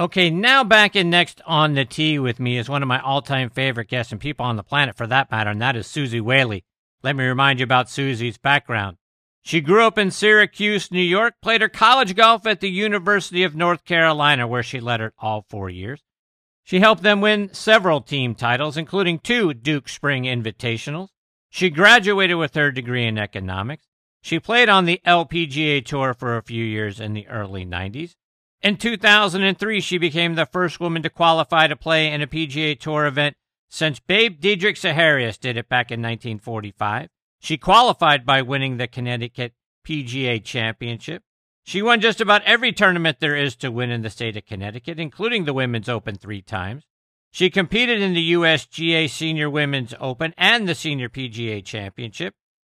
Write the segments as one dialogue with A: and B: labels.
A: Okay, now back in next on the tee with me is one of my all time favorite guests and people on the planet for that matter, and that is Suzy Whaley. Let me remind you about Suzy's background. She grew up in Syracuse, New York, played her college golf at the University of North Carolina, where she it all four years. She helped them win several team titles, including two Duke Spring Invitationals. She graduated with her degree in economics. She played on the LPGA Tour for a few years in the early 90s. In 2003, she became the first woman to qualify to play in a PGA Tour event since Babe Didrik Zaharias did it back in 1945. She qualified by winning the Connecticut PGA Championship. She won just about every tournament there is to win in the state of Connecticut, including the Women's Open three times. She competed in the USGA Senior Women's Open and the Senior PGA Championship.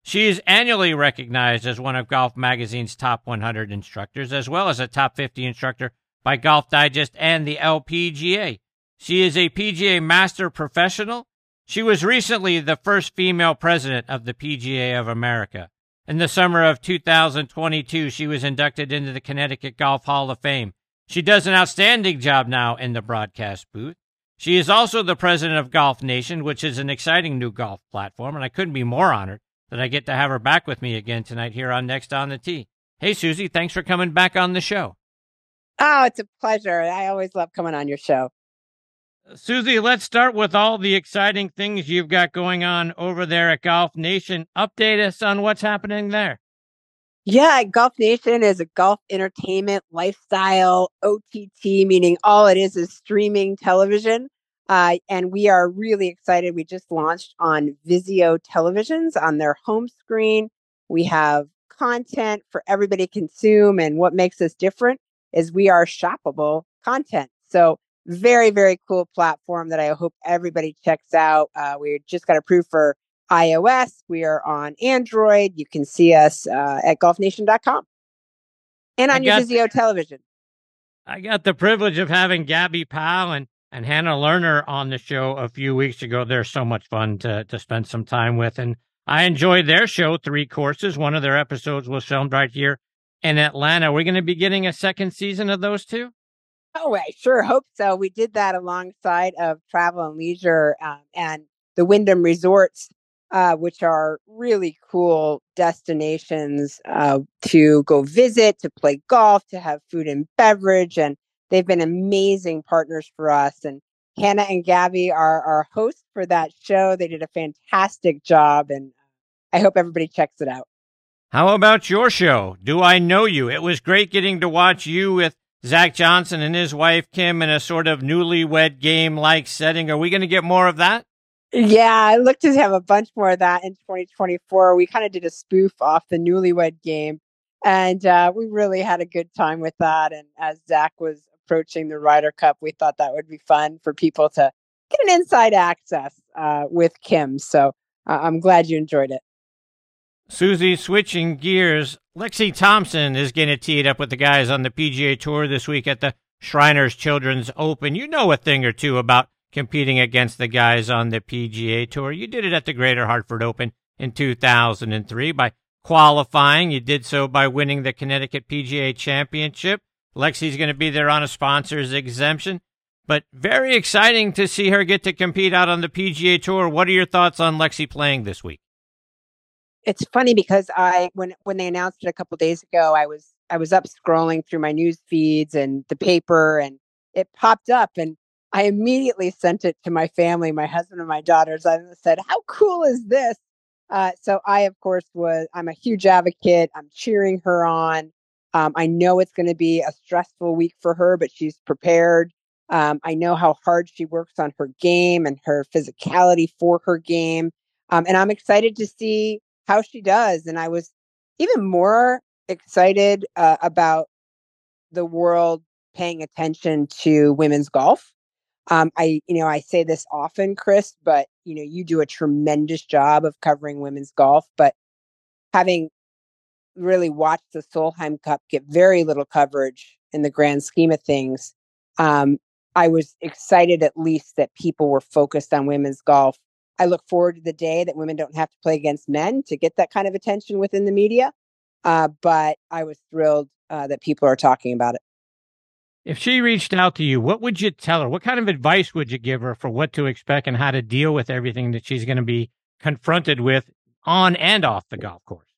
A: She is annually recognized as one of Golf Magazine's top 100 instructors, as well as a top 50 instructor by Golf Digest and the LPGA. She is a PGA Master Professional. She was recently the first female president of the PGA of America. In the summer of 2022, she was inducted into the Connecticut Golf Hall of Fame. She does an outstanding job now in the broadcast booth. She is also the president of Golf Nation, which is an exciting new golf platform, and I couldn't be more honored that I get to have her back with me again tonight here on Next on the Tee. Hey, Suzy, thanks for coming back on the show.
B: Oh, it's a pleasure. I always love coming on your show.
A: Suzy, let's start with all the exciting things you've got going on over there at Golf Nation. Update us on what's happening there.
B: Yeah, Golf Nation is a golf entertainment lifestyle OTT, meaning all it is is streaming television. Uh, and we are really excited. We just launched on Vizio televisions on their home screen. We have content for everybody to consume. And what makes us different is we are shoppable content. So, very, very cool platform that I hope everybody checks out. Uh, we just got approved for iOS. We are on Android. You can see us uh, at golfnation.com and on your Vizio television.
A: I got the privilege of having Gabi Powel and and Hannah Lerner on the show a few weeks ago. They're so much fun to, to spend some time with. And I enjoyed their show, Three Courses. One of their episodes was filmed right here in Atlanta. We're going to be getting a second season of those two?
B: Oh, I sure hope so. We did that alongside of Travel and Leisure um, and the Wyndham Resorts, uh, which are really cool destinations uh, to go visit, to play golf, to have food and beverage. And They've been amazing partners for us. And Hannah and Gabi are our hosts for that show. They did a fantastic job, and I hope everybody checks it out.
A: How about your show? Do I Know You? It was great getting to watch you with Zach Johnson and his wife Kim in a sort of newlywed game like setting. Are we going to get more of that?
B: Yeah, I look to have a bunch more of that in 2024. We kind of did a spoof off the newlywed game, and uh, we really had a good time with that. And as Zach was approaching the Ryder Cup, we thought that would be fun for people to get an inside access uh, with Kim. So uh, I'm glad you enjoyed it.
A: Suzy, switching gears, Lexi Thompson is going to tee it up with the guys on the PGA Tour this week at the Shriners Children's Open. You know a thing or two about competing against the guys on the PGA Tour. You did it at the Greater Hartford Open in 2003 by qualifying. You did so by winning the Connecticut PGA Championship. Lexi's going to be there on a sponsor's exemption. But very exciting to see her get to compete out on the PGA Tour. What are your thoughts on Lexi playing this week?
B: It's funny because I when when they announced it a couple days ago, I was I was up scrolling through my news feeds and the paper and it popped up and I immediately sent it to my family, my husband and my daughters. I said, "How cool is this?" Uh, so I, of course, was I'm a huge advocate. I'm cheering her on. Um, I know it's going to be a stressful week for her, but she's prepared. Um, I know how hard she works on her game and her physicality for her game. Um, and I'm excited to see how she does. And I was even more excited uh, about the world paying attention to women's golf. Um, I, you know, I say this often, Chris, but you know, you do a tremendous job of covering women's golf. But having really watched the Solheim Cup get very little coverage in the grand scheme of things. Um, I was excited at least that people were focused on women's golf. I look forward to the day that women don't have to play against men to get that kind of attention within the media. Uh, but I was thrilled uh, that people are talking about it.
A: If she reached out to you, what would you tell her? What kind of advice would you give her for what to expect and how to deal with everything that she's going to be confronted with on and off the golf course?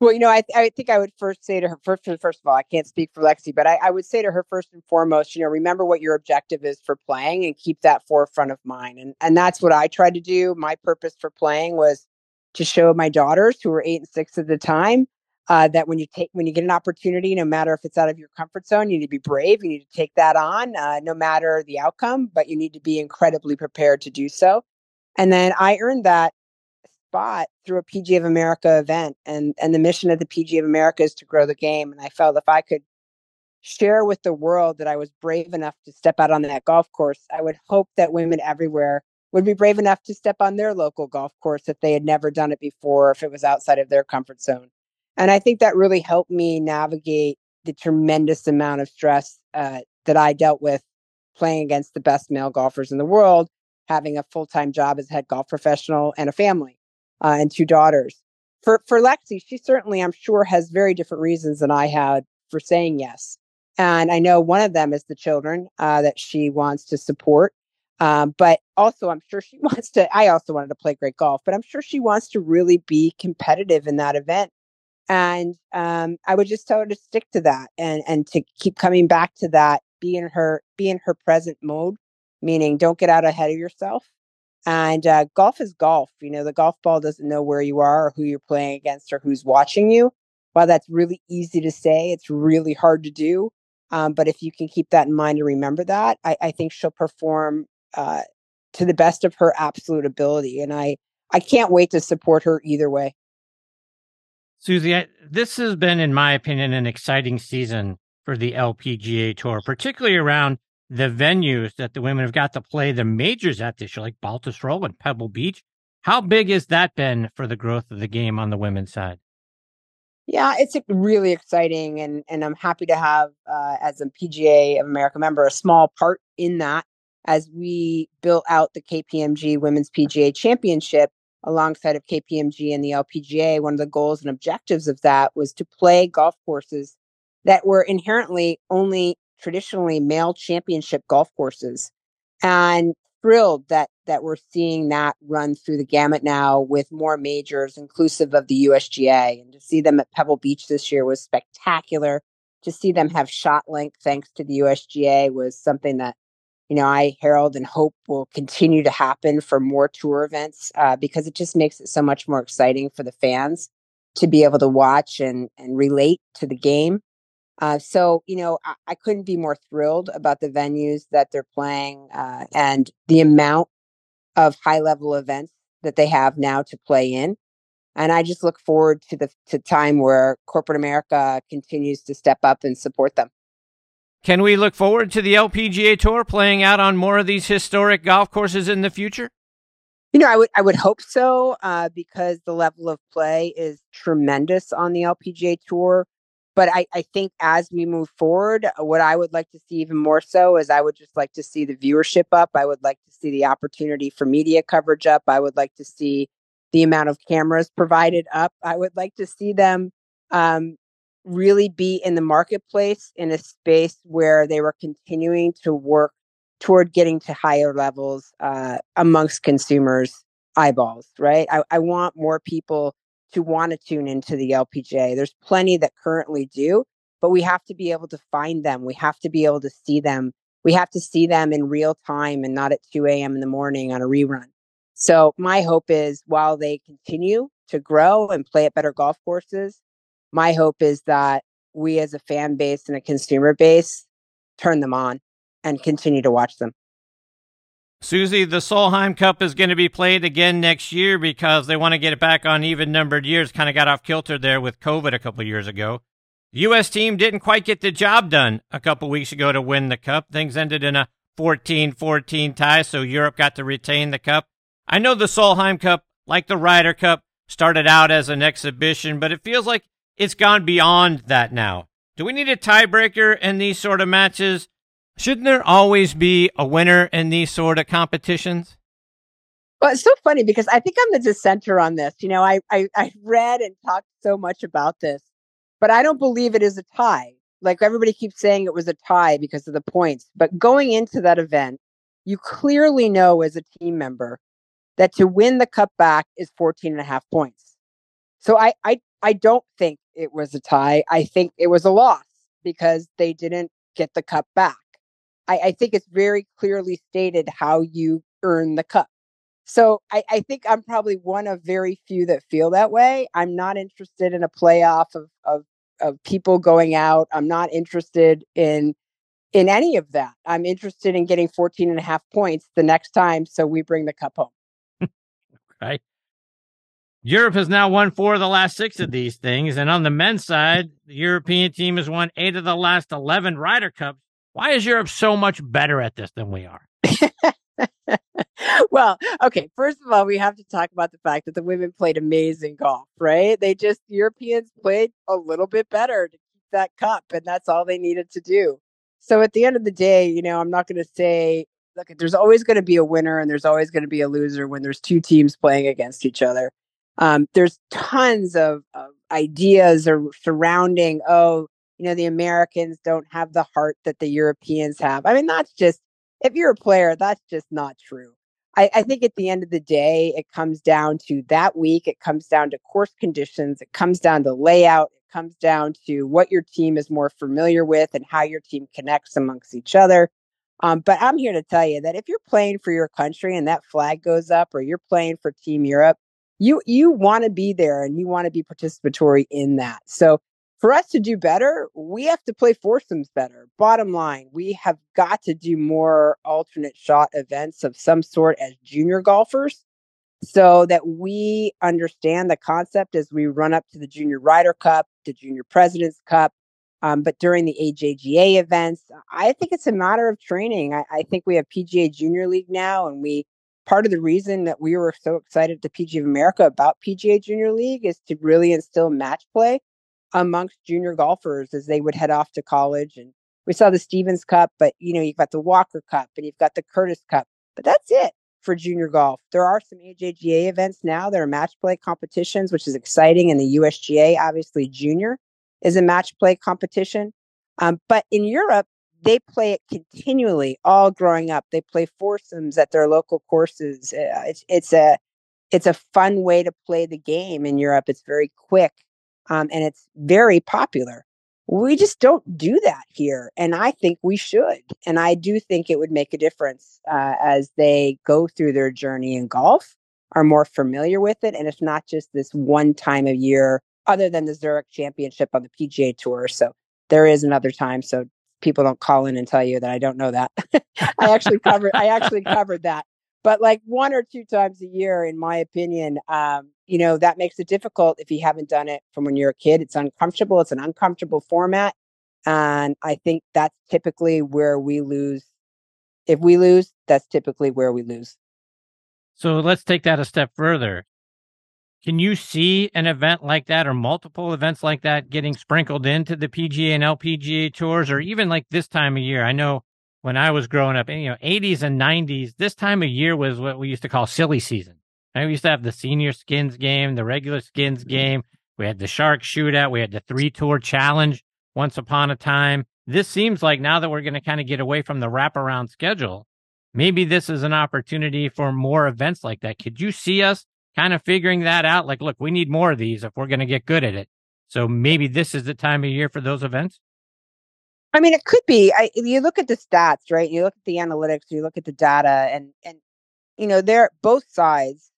B: Well, you know, I, I think I would first say to her, first, first of all, I can't speak for Lexi, but I, I would say to her first and foremost, you know, remember what your objective is for playing and keep that forefront of mind. And, and that's what I tried to do. My purpose for playing was to show my daughters who were eight and six at the time uh, that when you take when you get an opportunity no matter if it's out of your comfort zone you need to be brave you need to take that on uh, no matter the outcome but you need to be incredibly prepared to do so and then i earned that spot through a pga of america event and and the mission of the pga of america is to grow the game and i felt if i could share with the world that i was brave enough to step out on that golf course i would hope that women everywhere would be brave enough to step on their local golf course if they had never done it before if it was outside of their comfort zone. And I think that really helped me navigate the tremendous amount of stress uh, that I dealt with playing against the best male golfers in the world, having a full time job as head golf professional and a family uh, and two daughters. For, for Lexi, she certainly, I'm sure, has very different reasons than I had for saying yes. And I know one of them is the children uh, that she wants to support. Um, but also, I'm sure she wants to. I also wanted to play great golf, but I'm sure she wants to really be competitive in that event and um, I would just tell her to stick to that and and to keep coming back to that. Be in her be in her present mode, meaning don't get out ahead of yourself. And uh, golf is golf. You know, the golf ball doesn't know where you are or who you're playing against or who's watching you. While that's really easy to say, it's really hard to do. Um, but if you can keep that in mind and remember that, I, I think she'll perform uh, to the best of her absolute ability. And I I can't wait to support her either way.
A: Suzy, I, this has been, in my opinion, an exciting season for the LPGA Tour, particularly around the venues that the women have got to play the majors at this year, like Baltusrol and Pebble Beach. How big has that been for the growth of the game on the women's side?
B: Yeah, it's really exciting, and and I'm happy to have, uh, as a PGA of America member, a small part in that as we built out the KPMG Women's PGA Championship alongside of KPMG and the LPGA, one of the goals and objectives of that was to play golf courses that were inherently only traditionally male championship golf courses. And thrilled that that we're seeing that run through the gamut now with more majors inclusive of the USGA and to see them at Pebble Beach this year was spectacular to see them have ShotLink thanks to the USGA was something that you know, I herald and hope will continue to happen for more tour events uh, because it just makes it so much more exciting for the fans to be able to watch and and relate to the game. Uh, so, you know, I, I, couldn't be more thrilled about the venues that they're playing uh, and the amount of high level events that they have now to play in. And I just look forward to the to time where corporate America continues to step up and support them.
A: Can we look forward to the LPGA Tour playing out on more of these historic golf courses in the future?
B: You know, I would I would hope so uh, because the level of play is tremendous on the LPGA Tour. But I, I think as we move forward, what I would like to see even more so is I would just like to see the viewership up. I would like to see the opportunity for media coverage up. I would like to see the amount of cameras provided up. I would like to see them um, really be in the marketplace in a space where they were continuing to work toward getting to higher levels uh, amongst consumers' eyeballs, right? I, I want more people to want to tune into the LPGA. There's plenty that currently do, but we have to be able to find them. We have to be able to see them. We have to see them in real time and not at 2 a.m. in the morning on a rerun. So, my hope is while they continue to grow and play at better golf courses, my hope is that we as a fan base and a consumer base turn them on and continue to watch them.
A: Suzy, the Solheim Cup is going to be played again next year because they want to get it back on even numbered years. Kind of got off kilter there with COVID a couple years ago. The U.S. team didn't quite get the job done a couple weeks ago to win the cup. Things ended in a 14 14 tie, so Europe got to retain the cup. I know the Solheim Cup, like the Ryder Cup, started out as an exhibition, but it feels like it's gone beyond that now. Do we need a tiebreaker in these sort of matches? Shouldn't there always be a winner in these sort of competitions?
B: Well, it's so funny because I think I'm the dissenter on this. You know, I, I, I read and talked so much about this, but I don't believe it is a tie. Like everybody keeps saying it was a tie because of the points, but going into that event, you clearly know as a team member that to win the cup back is 14 and a half points. So I, I, I don't think it was a tie. I think it was a loss because they didn't get the cup back. I, I think it's very clearly stated how you earn the cup. So I, I think I'm probably one of very few that feel that way. I'm not interested in a playoff of, of of people going out. I'm not interested in in any of that. I'm interested in getting 14 and a half points the next time so we bring the cup home.
A: right. Europe has now won four of the last six of these things. And on the men's side, the European team has won eight of the last 11 Ryder Cups. Why is Europe so much better at this than we are?
B: well, okay. First of all, we have to talk about the fact that the women played amazing golf, right? They just, Europeans played a little bit better to keep that cup, and that's all they needed to do. So at the end of the day, you know, I'm not going to say, look, there's always going to be a winner and there's always going to be a loser when there's two teams playing against each other. Um, there's tons of, of ideas or surrounding, oh, you know, the Americans don't have the heart that the Europeans have. I mean, that's just, if you're a player, that's just not true. I, I, think at the end of the day, it comes down to that week. It comes down to course conditions. It comes down to layout. It comes down to what your team is more familiar with and how your team connects amongst each other. Um, but I'm here to tell you that if you're playing for your country and that flag goes up, or you're playing for Team Europe, you you want to be there and you want to be participatory in that. So for us to do better, we have to play foursomes better. Bottom line, we have got to do more alternate shot events of some sort as junior golfers so that we understand the concept as we run up to the Junior Ryder Cup, the Junior President's Cup. Um, but during the AJGA events, I think it's a matter of training. I, I think we have PGA Junior League now, and we part of the reason that we were so excited at the PGA of America about PGA Junior League is to really instill match play amongst junior golfers as they would head off to college. And we saw the Stevens Cup, but you know, you've got the Walker Cup and you've got the Curtis Cup, but that's it for junior golf. There are some AJGA events now that are match play competitions, which is exciting. And the USGA, obviously, junior is a match play competition. Um, but in Europe, they play it continually all growing up. They play foursomes at their local courses. Uh, it's it's a it's a fun way to play the game in Europe. It's very quick um, and it's very popular. We just don't do that here. And I think we should. And I do think it would make a difference uh, as they go through their journey in golf, are more familiar with it. And it's not just this one time a year, other than the Zurich Championship on the PGA Tour. So there is another time. So people don't call in and tell you that I don't know that. I actually covered I actually covered that but like one or two times a year in my opinion um, you know that makes it difficult if you haven't done it from when you're a kid. It's uncomfortable it's an uncomfortable format and i think that's typically where we lose if we lose that's typically where we lose.
A: So let's take that a step further. Can you see an event like that or multiple events like that getting sprinkled into the pga and lpga tours or even like this time of year? I know when I was growing up, you know, 80s and 90s, this time of year was what we used to call silly season. And we used to have the senior skins game, the regular skins mm-hmm. game. We had the shark shootout. We had the three tour challenge once upon a time. This seems like now that we're going to kind of get away from the wraparound schedule, maybe this is an opportunity for more events like that. Could you see us kind of figuring that out? Like, look, we need more of these if we're going to get good at it. So maybe this is the time of year for those events?
B: I mean, it could be. I, you look at the stats, right? You look at the analytics, you look at the data, and and you know, they're both sides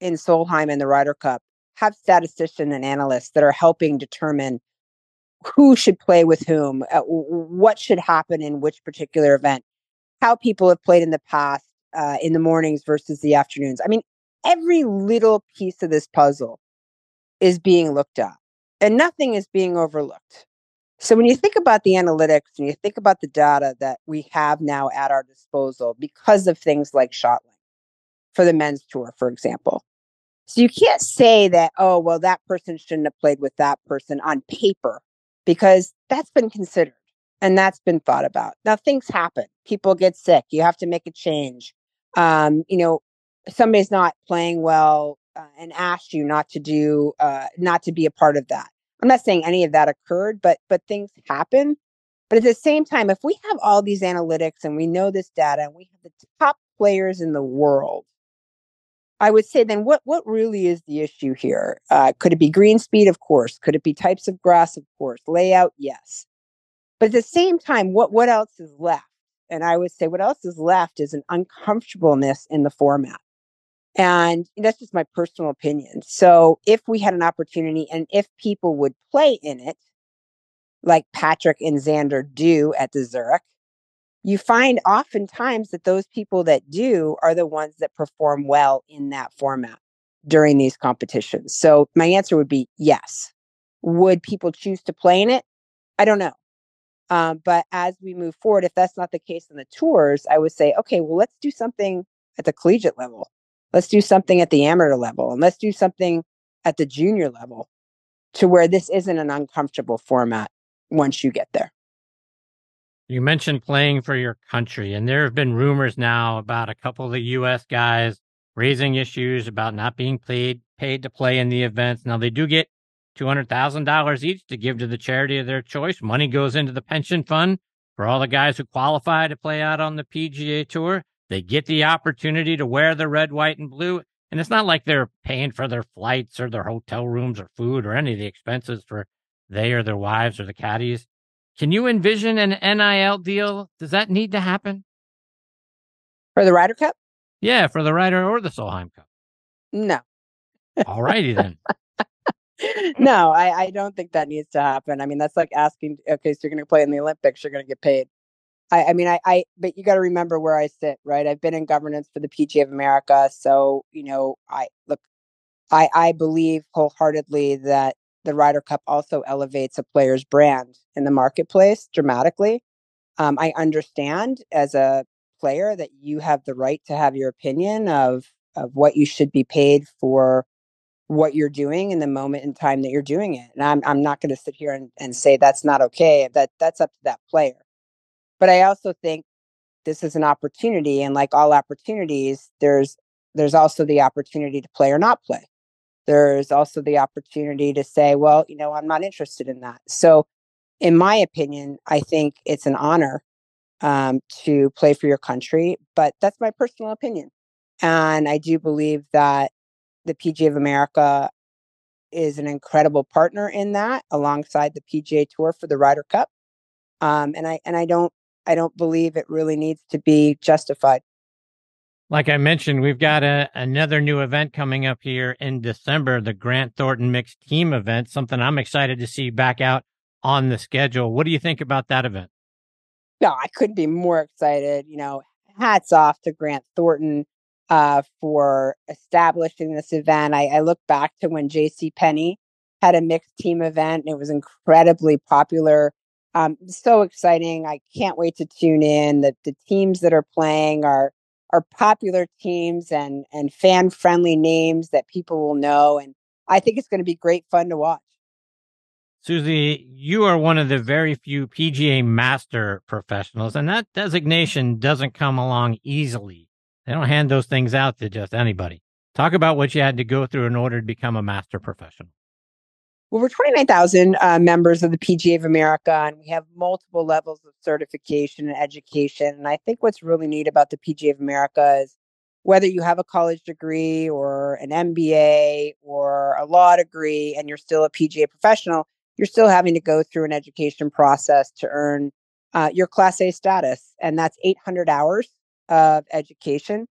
B: in Solheim and the Ryder Cup have statisticians and analysts that are helping determine who should play with whom, uh, what should happen in which particular event, how people have played in the past uh, in the mornings versus the afternoons. I mean, every little piece of this puzzle is being looked at, and nothing is being overlooked. So when you think about the analytics and you think about the data that we have now at our disposal because of things like shot for the men's tour, for example. So you can't say that, oh, well, that person shouldn't have played with that person on paper because that's been considered and that's been thought about. Now things happen. People get sick. You have to make a change. Um, you know, somebody's not playing well uh, and asked you not to do, uh, not to be a part of that I'm not saying any of that occurred, but but things happen. But at the same time, if we have all these analytics and we know this data and we have the top players in the world, I would say then what what really is the issue here? Uh, could it be green speed? Of course. Could it be types of grass? Of course. Layout? Yes. But at the same time, what what else is left? And I would say what else is left is an uncomfortableness in the format. And that's just my personal opinion. So if we had an opportunity and if people would play in it, like Patrick and Xander do at the Zurich, you find oftentimes that those people that do are the ones that perform well in that format during these competitions. So my answer would be yes. Would people choose to play in it? I don't know. Um, but as we move forward, if that's not the case in the tours, I would say, okay, well, let's do something at the collegiate level. Let's do something at the amateur level and let's do something at the junior level to where this isn't an uncomfortable format once you get there.
A: You mentioned playing for your country, and there have been rumors now about a couple of the U.S. guys raising issues about not being paid paid to play in the events. Now they do get two hundred thousand dollars each to give to the charity of their choice. Money goes into the pension fund for all the guys who qualify to play out on the PGA Tour. They get the opportunity to wear the red, white, and blue. And it's not like they're paying for their flights or their hotel rooms or food or any of the expenses for they or their wives or the caddies. Can you envision an NIL deal? Does that need to happen?
B: For the Ryder Cup?
A: Yeah, for the Ryder or the Solheim Cup.
B: No.
A: All righty then.
B: no, I, I don't think that needs to happen. I mean, that's like asking, okay, so you're going to play in the Olympics, you're going to get paid. I, I mean, I, I, but you got to remember where I sit, right? I've been in governance for the PGA of America. So, you know, I look, I, I believe wholeheartedly that the Ryder Cup also elevates a player's brand in the marketplace dramatically. Um, I understand as a player that you have the right to have your opinion of of what you should be paid for what you're doing in the moment in time that you're doing it. And I'm I'm not going to sit here and, and say that's not okay. That that's up to that player. But I also think this is an opportunity, and like all opportunities, there's there's also the opportunity to play or not play there's also the opportunity to say, well, you know, I'm not interested in that. So, in my opinion, I think it's an honor um, to play for your country, but that's my personal opinion. And I do believe that the PGA of America is an incredible partner in that, alongside the PGA Tour for the Ryder Cup. Um, and I and I don't I don't believe it really needs to be justified.
A: Like I mentioned, we've got a, another new event coming up here in December, the Grant Thornton Mixed Team event, something I'm excited to see back out on the schedule. What do you think about that event?
B: No, I couldn't be more excited. You know, hats off to Grant Thornton uh, for establishing this event. I, I look back to when J.C. Penney had a mixed team event, and it was incredibly popular. Um, so exciting! I can't wait to tune in. The the teams that are playing are are popular teams and and fan friendly names that people will know and i think it's going to be great fun to watch
A: suzy you are one of the very few pga master professionals and that designation doesn't come along easily they don't hand those things out to just anybody talk about what you had to go through in order to become a master professional
B: well, we're 29,000 uh, members of the PGA of America, and we have multiple levels of certification and education. And I think what's really neat about the PGA of America is whether you have a college degree or an MBA or a law degree and you're still a PGA professional, you're still having to go through an education process to earn uh, your Class A status. And that's 800 hours of education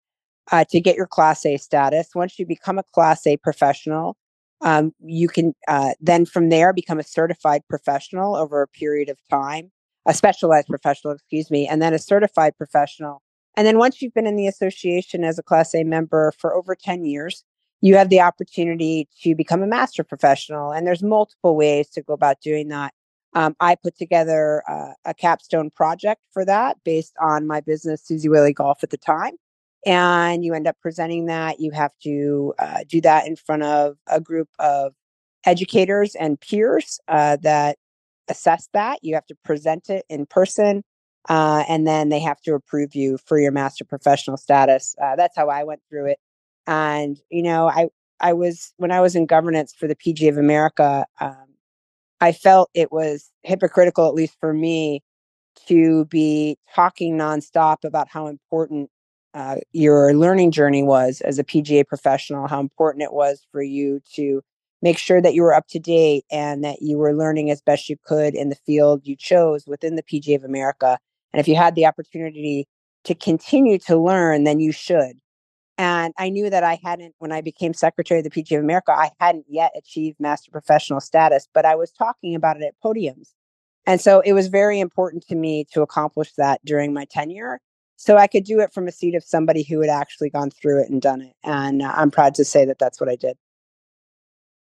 B: uh, to get your Class A status. Once you become a Class A professional, um, you can uh, then from there become a certified professional over a period of time, a specialized professional, excuse me, and then a certified professional. And then once you've been in the association as a Class A member for over 10 years, you have the opportunity to become a master professional. And there's multiple ways to go about doing that. Um, I put together uh, a capstone project for that based on my business, Suzy Whaley Golf at the time and you end up presenting that. You have to uh, do that in front of a group of educators and peers uh, that assess that. You have to present it in person, uh, and then they have to approve you for your master professional status. Uh, that's how I went through it. And you know, I I was when I was in governance for the PG of America. Um, I felt it was hypocritical, at least for me, to be talking nonstop about how important uh, your learning journey was as a PGA professional, how important it was for you to make sure that you were up to date and that you were learning as best you could in the field you chose within the PGA of America. And if you had the opportunity to continue to learn, then you should. And I knew that I hadn't, when I became secretary of the PGA of America, I hadn't yet achieved master professional status, but I was talking about it at podiums. And so it was very important to me to accomplish that during my tenure. So I could do it from a seat of somebody who had actually gone through it and done it. And uh, I'm proud to say that that's what I did.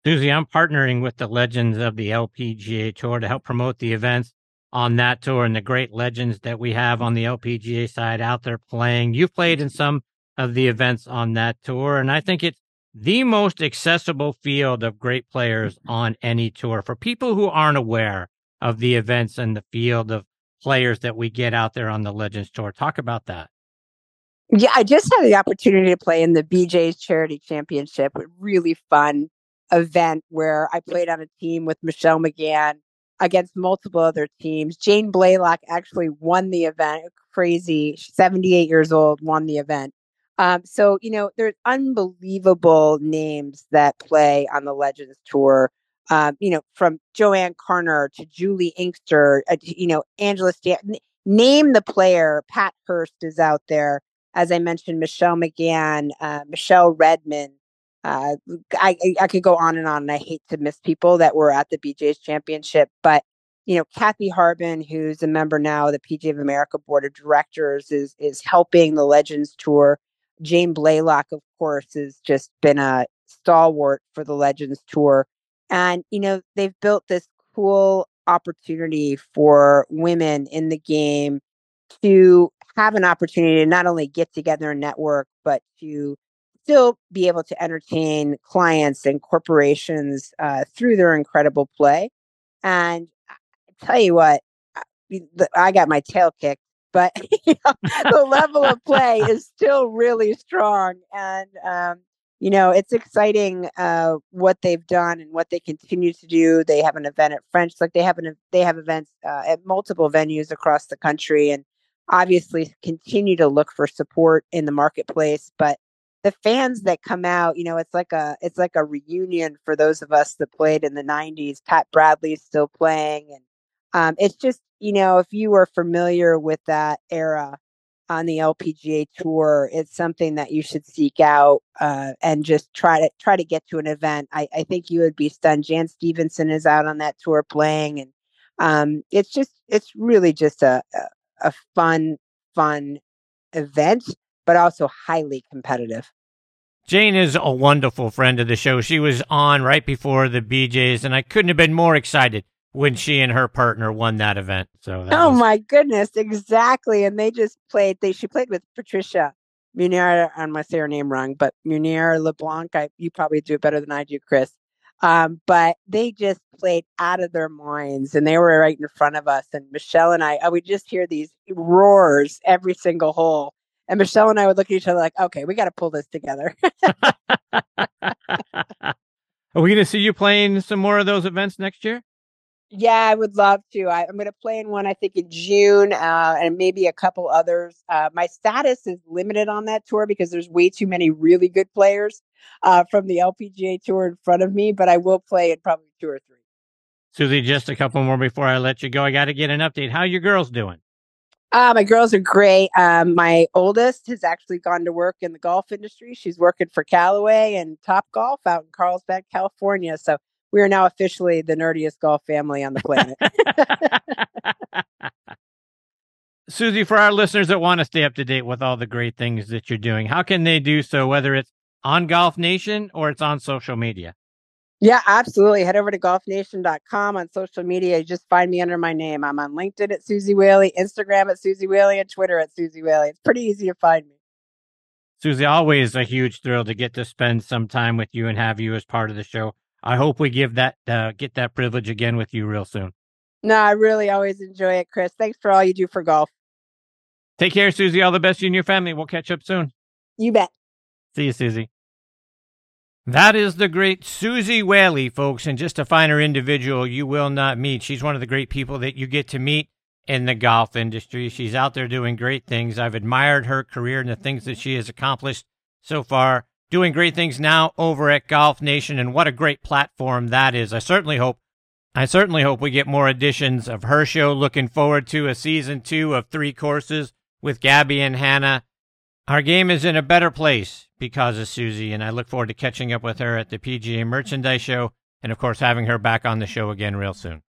A: Suzy, I'm partnering with the legends of the LPGA Tour to help promote the events on that tour and the great legends that we have on the LPGA side out there playing. You've played in some of the events on that tour, and I think it's the most accessible field of great players on any tour. For people who aren't aware of the events and the field of players that we get out there on the Legends Tour, talk about that.
B: Yeah, I just had the opportunity to play in the BJ's Charity Championship. a Really fun event where I played on a team with Michelle McGann against multiple other teams. Jane Blalock actually won the event. Crazy, 78 years old, won the event. Um, so, you know, there's unbelievable names that play on the Legends Tour. Um, you know, from JoAnne Carner to Juli Inkster, uh, you know, Angela Stan- name the player. Pat Hurst is out there. As I mentioned, Michelle McGann, uh, Michele Redman. Uh, I, I could go on and on, and I hate to miss people that were at the BJ's Championship, but you know, Kathy Harbin, who's a member now of the PGA of America Board of Directors, is is helping the Legends Tour. Jane Blalock, of course, has just been a stalwart for the Legends Tour, and you know, they've built this cool opportunity for women in the game to have an opportunity to not only get together and network, but to still be able to entertain clients and corporations uh, through their incredible play. And I tell you what, I got my tail kicked, but you know, the level of play is still really strong. And, um, you know, it's exciting uh, what they've done and what they continue to do. They have an event at French, like they have an they have events uh, at multiple venues across the country, and obviously continue to look for support in the marketplace. But the fans that come out, you know, it's like a it's like a reunion for those of us that played in the '90s. Pat Bradley's still playing, and um, it's just you know, if you are familiar with that era on the LPGA tour, it's something that you should seek out uh, and just try to try to get to an event. I, I think you would be stunned. Jan Stephenson is out on that tour playing, and um, it's just it's really just a, a a fun fun event but also highly competitive.
A: Jane is a wonderful friend of the show. She was on right before the BJ's, and I couldn't have been more excited when she and her partner won that event. So, that
B: oh
A: was...
B: my goodness, exactly. And they just played. They she played with Patricia Meunier. I'm gonna say her name wrong, but Munier LeBlanc. I, you probably do it better than I do, Chris. Um, but they just played out of their minds, and they were right in front of us. And Michelle and I, I would just hear these roars every single hole and Michelle and I would look at each other like, okay, we got to pull this together.
A: Are we going to see you playing some more of those events next year?
B: Yeah, I would love to. I, am going to play in one, I think, in June, uh, and maybe a couple others. Uh, my status is limited on that tour because there's way too many really good players uh, from the LPGA tour in front of me, but I will play in probably two or three.
A: Suzy, just a couple more before I let you go. I got to get an update. How your girls doing?
B: Uh, my girls are great. Um, my oldest has actually gone to work in the golf industry. She's working for Callaway and Top Golf out in Carlsbad, California. So we are now officially the nerdiest golf family on the planet.
A: Suzy, for our listeners that want to stay up to date with all the great things that you're doing, how can they do so, whether it's on Golf Nation or it's on social media?
B: Yeah, absolutely. Head over to golfnation.com on social media. You just find me under my name. I'm on LinkedIn at Suzy Whaley, Instagram at Suzy Whaley, and Twitter at Suzy Whaley. It's pretty easy to find me.
A: Suzy, always a huge thrill to get to spend some time with you and have you as part of the show. I hope we give that uh, get that privilege again with you real soon.
B: No, I really always enjoy it, Chris. Thanks for all you do for golf.
A: Take care, Suzy. All the best you and your family. We'll catch up soon.
B: You bet.
A: See you, Suzy. That is the great Suzy Whaley, folks, and just a finer individual you will not meet. She's one of the great people that you get to meet in the golf industry. She's out there doing great things. I've admired her career and the things that she has accomplished so far, doing great things now over at Golf Nation, and what a great platform that is. I certainly hope I certainly hope we get more editions of her show. Looking forward to a season two of three courses with Gabi and Hannah. Our game is in a better place because of Suzy, and I look forward to catching up with her at the PGA Merchandise Show and, of course, having her back on the show again real soon.